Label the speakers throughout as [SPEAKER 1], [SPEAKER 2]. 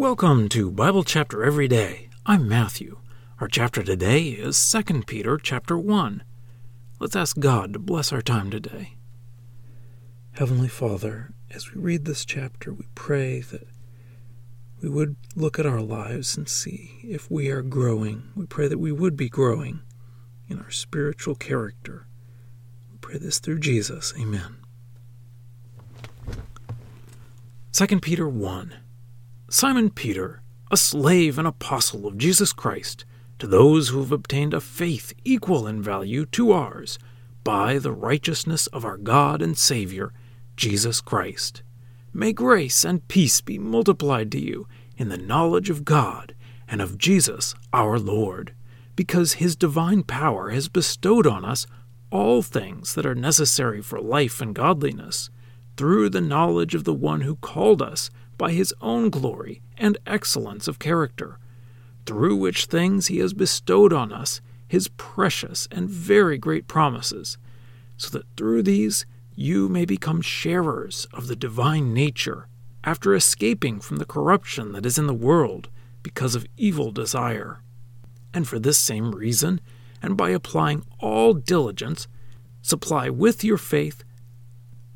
[SPEAKER 1] Welcome to Bible Chapter Every Day. I'm Matthew. Our chapter today is 2 Peter chapter 1. Let's ask God to bless our time today. Heavenly Father, as we read this chapter, we pray that we would look at our lives and see if we are growing. We pray that we would be growing in our spiritual character. We pray this through Jesus. Amen. 2 Peter 1 Simon Peter, a slave and apostle of Jesus Christ, to those who have obtained a faith equal in value to ours, by the righteousness of our God and Savior, Jesus Christ. May grace and peace be multiplied to you in the knowledge of God and of Jesus our Lord, because his divine power has bestowed on us all things that are necessary for life and godliness, through the knowledge of the one who called us by his own glory and excellence of character, through which things he has bestowed on us his precious and very great promises, so that through these you may become sharers of the divine nature, after escaping from the corruption that is in the world because of evil desire. And for this same reason, and by applying all diligence, supply with your faith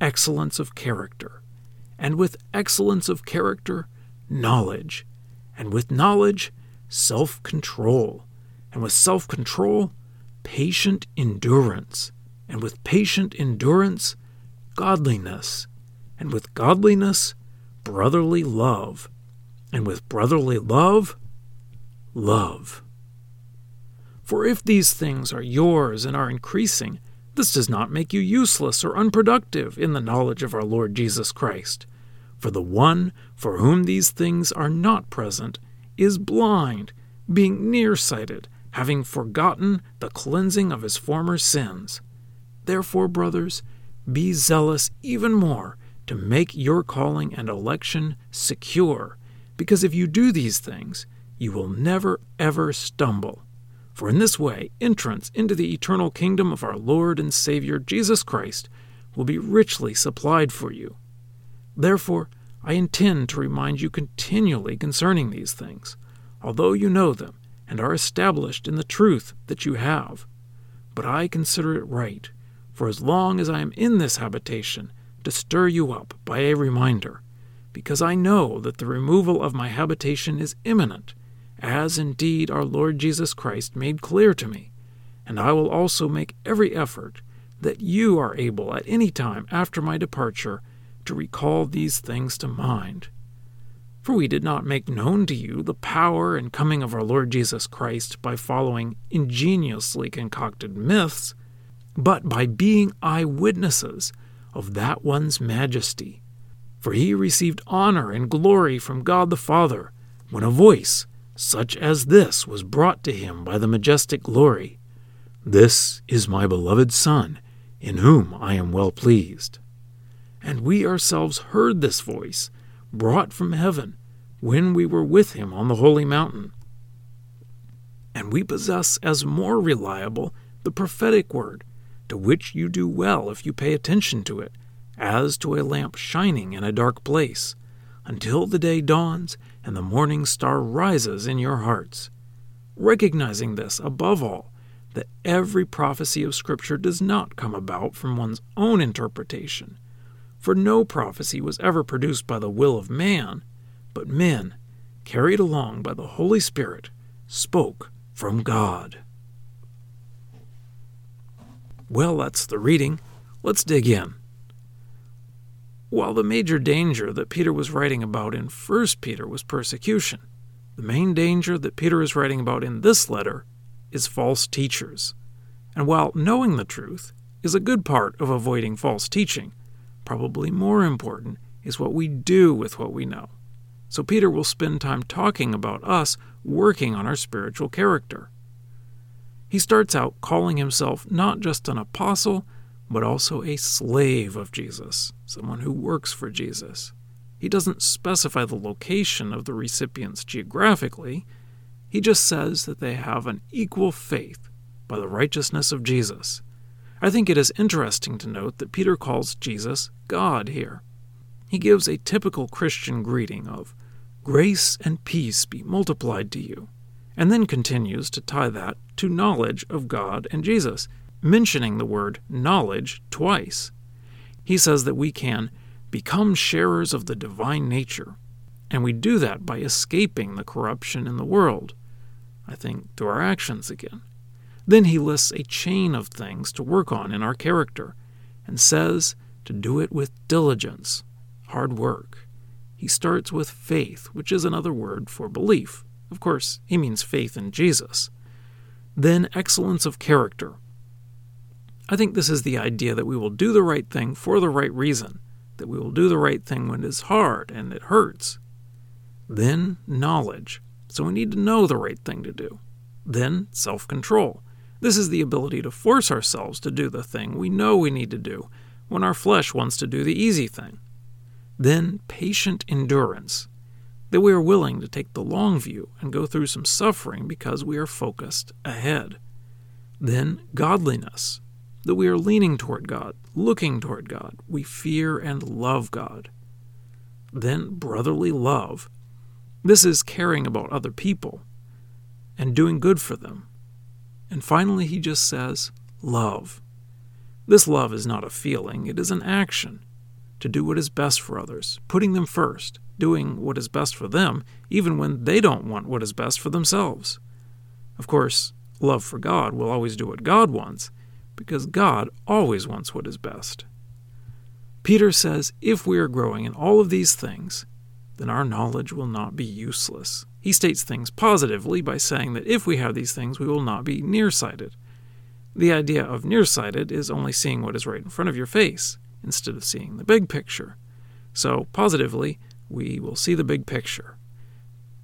[SPEAKER 1] excellence of character, and with excellence of character, knowledge, and with knowledge, self control, and with self control, patient endurance, and with patient endurance, godliness, and with godliness, brotherly love, and with brotherly love, love. For if these things are yours and are increasing, this does not make you useless or unproductive in the knowledge of our Lord Jesus Christ. For the one for whom these things are not present is blind, being nearsighted, having forgotten the cleansing of his former sins. Therefore, brothers, be zealous even more to make your calling and election secure, because if you do these things, you will never ever stumble. For in this way, entrance into the eternal kingdom of our Lord and Savior Jesus Christ will be richly supplied for you. Therefore, I intend to remind you continually concerning these things, although you know them and are established in the truth that you have. But I consider it right for as long as I am in this habitation, to stir you up by a reminder, because I know that the removal of my habitation is imminent, as indeed our Lord Jesus Christ made clear to me, and I will also make every effort that you are able at any time after my departure to recall these things to mind. For we did not make known to you the power and coming of our Lord Jesus Christ by following ingeniously concocted myths but by being eyewitnesses of that one's majesty. For he received honor and glory from God the Father when a voice such as this was brought to him by the majestic glory This is my beloved Son, in whom I am well pleased. And we ourselves heard this voice, brought from heaven, when we were with him on the holy mountain. And we possess as more reliable the prophetic word to which you do well if you pay attention to it, as to a lamp shining in a dark place, until the day dawns and the morning star rises in your hearts. Recognizing this, above all, that every prophecy of Scripture does not come about from one's own interpretation, for no prophecy was ever produced by the will of man, but men, carried along by the Holy Spirit, spoke from God. Well, that's the reading. Let's dig in. While the major danger that Peter was writing about in 1 Peter was persecution, the main danger that Peter is writing about in this letter is false teachers. And while knowing the truth is a good part of avoiding false teaching, probably more important is what we do with what we know. So Peter will spend time talking about us working on our spiritual character. He starts out calling himself not just an apostle, but also a slave of Jesus, someone who works for Jesus. He doesn't specify the location of the recipients geographically, he just says that they have an equal faith by the righteousness of Jesus. I think it is interesting to note that Peter calls Jesus God here. He gives a typical Christian greeting of Grace and peace be multiplied to you. And then continues to tie that to knowledge of God and Jesus, mentioning the word knowledge twice. He says that we can become sharers of the divine nature, and we do that by escaping the corruption in the world. I think through our actions again. Then he lists a chain of things to work on in our character and says to do it with diligence, hard work. He starts with faith, which is another word for belief. Of course, he means faith in Jesus. Then excellence of character. I think this is the idea that we will do the right thing for the right reason, that we will do the right thing when it is hard and it hurts. Then knowledge. So we need to know the right thing to do. Then self control. This is the ability to force ourselves to do the thing we know we need to do when our flesh wants to do the easy thing. Then patient endurance, that we are willing to take the long view and go through some suffering because we are focused ahead. Then godliness, that we are leaning toward God, looking toward God, we fear and love God. Then brotherly love. This is caring about other people and doing good for them. And finally, he just says, love. This love is not a feeling, it is an action. To do what is best for others, putting them first, doing what is best for them, even when they don't want what is best for themselves. Of course, love for God will always do what God wants, because God always wants what is best. Peter says if we are growing in all of these things, then our knowledge will not be useless. He states things positively by saying that if we have these things, we will not be nearsighted. The idea of nearsighted is only seeing what is right in front of your face instead of seeing the big picture. So, positively, we will see the big picture.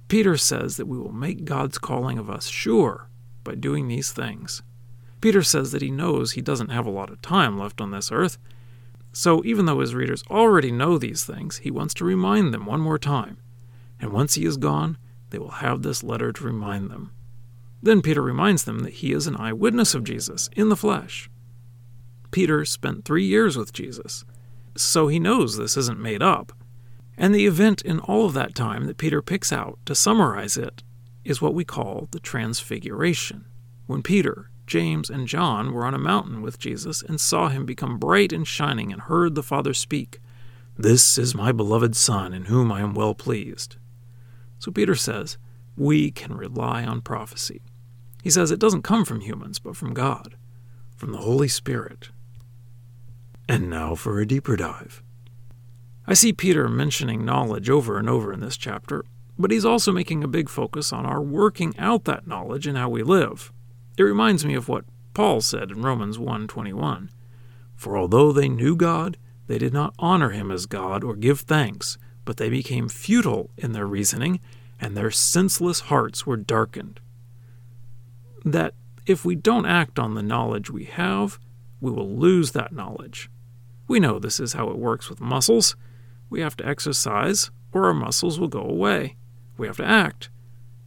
[SPEAKER 1] Peter says that we will make God's calling of us sure by doing these things. Peter says that he knows he doesn't have a lot of time left on this earth. So, even though his readers already know these things, he wants to remind them one more time. And once he is gone, they will have this letter to remind them. Then Peter reminds them that he is an eyewitness of Jesus in the flesh. Peter spent three years with Jesus, so he knows this isn't made up. And the event in all of that time that Peter picks out to summarize it is what we call the Transfiguration, when Peter, James, and John were on a mountain with Jesus and saw him become bright and shining and heard the Father speak, This is my beloved Son, in whom I am well pleased. So Peter says, we can rely on prophecy. He says it doesn't come from humans, but from God, from the Holy Spirit. And now for a deeper dive. I see Peter mentioning knowledge over and over in this chapter, but he's also making a big focus on our working out that knowledge in how we live. It reminds me of what Paul said in Romans 1:21. For although they knew God, they did not honor him as God or give thanks, but they became futile in their reasoning, and their senseless hearts were darkened that if we don't act on the knowledge we have, we will lose that knowledge. We know this is how it works with muscles. We have to exercise, or our muscles will go away. We have to act.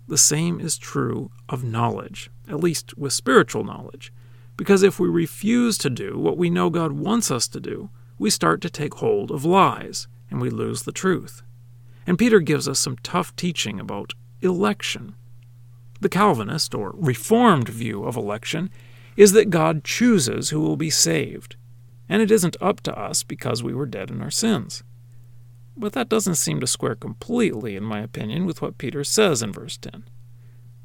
[SPEAKER 1] The same is true of knowledge, at least with spiritual knowledge, because if we refuse to do what we know God wants us to do, we start to take hold of lies and we lose the truth. And Peter gives us some tough teaching about election. The Calvinist or Reformed view of election is that God chooses who will be saved, and it isn't up to us because we were dead in our sins. But that doesn't seem to square completely, in my opinion, with what Peter says in verse 10.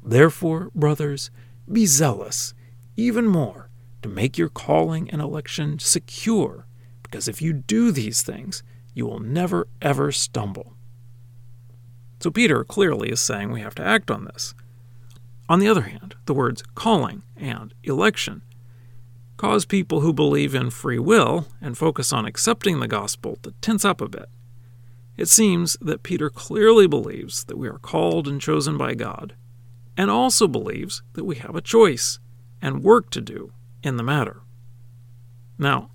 [SPEAKER 1] Therefore, brothers, be zealous, even more, to make your calling and election secure, because if you do these things, you will never ever stumble. So Peter clearly is saying we have to act on this. On the other hand, the words calling and election cause people who believe in free will and focus on accepting the gospel to tense up a bit. It seems that Peter clearly believes that we are called and chosen by God, and also believes that we have a choice and work to do in the matter. Now,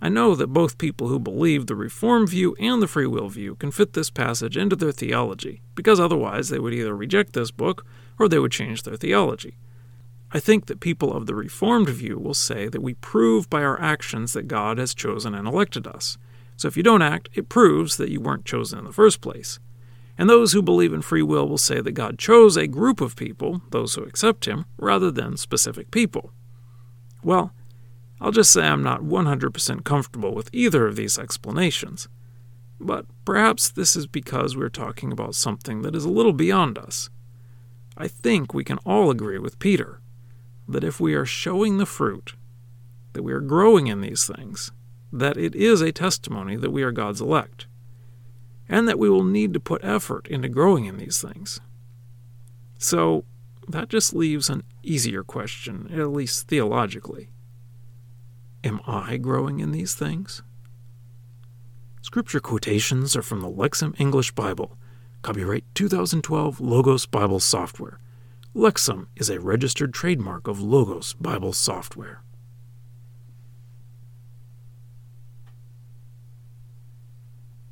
[SPEAKER 1] I know that both people who believe the Reform view and the free will view can fit this passage into their theology, because otherwise they would either reject this book or they would change their theology. I think that people of the Reformed view will say that we prove by our actions that God has chosen and elected us. So if you don't act, it proves that you weren't chosen in the first place. And those who believe in free will will say that God chose a group of people, those who accept Him, rather than specific people. Well, I'll just say I'm not 100% comfortable with either of these explanations. But perhaps this is because we're talking about something that is a little beyond us. I think we can all agree with Peter that if we are showing the fruit, that we are growing in these things, that it is a testimony that we are God's elect, and that we will need to put effort into growing in these things. So, that just leaves an easier question, at least theologically. Am I growing in these things? Scripture quotations are from the Lexham English Bible, copyright 2012 Logos Bible Software. Lexham is a registered trademark of Logos Bible Software.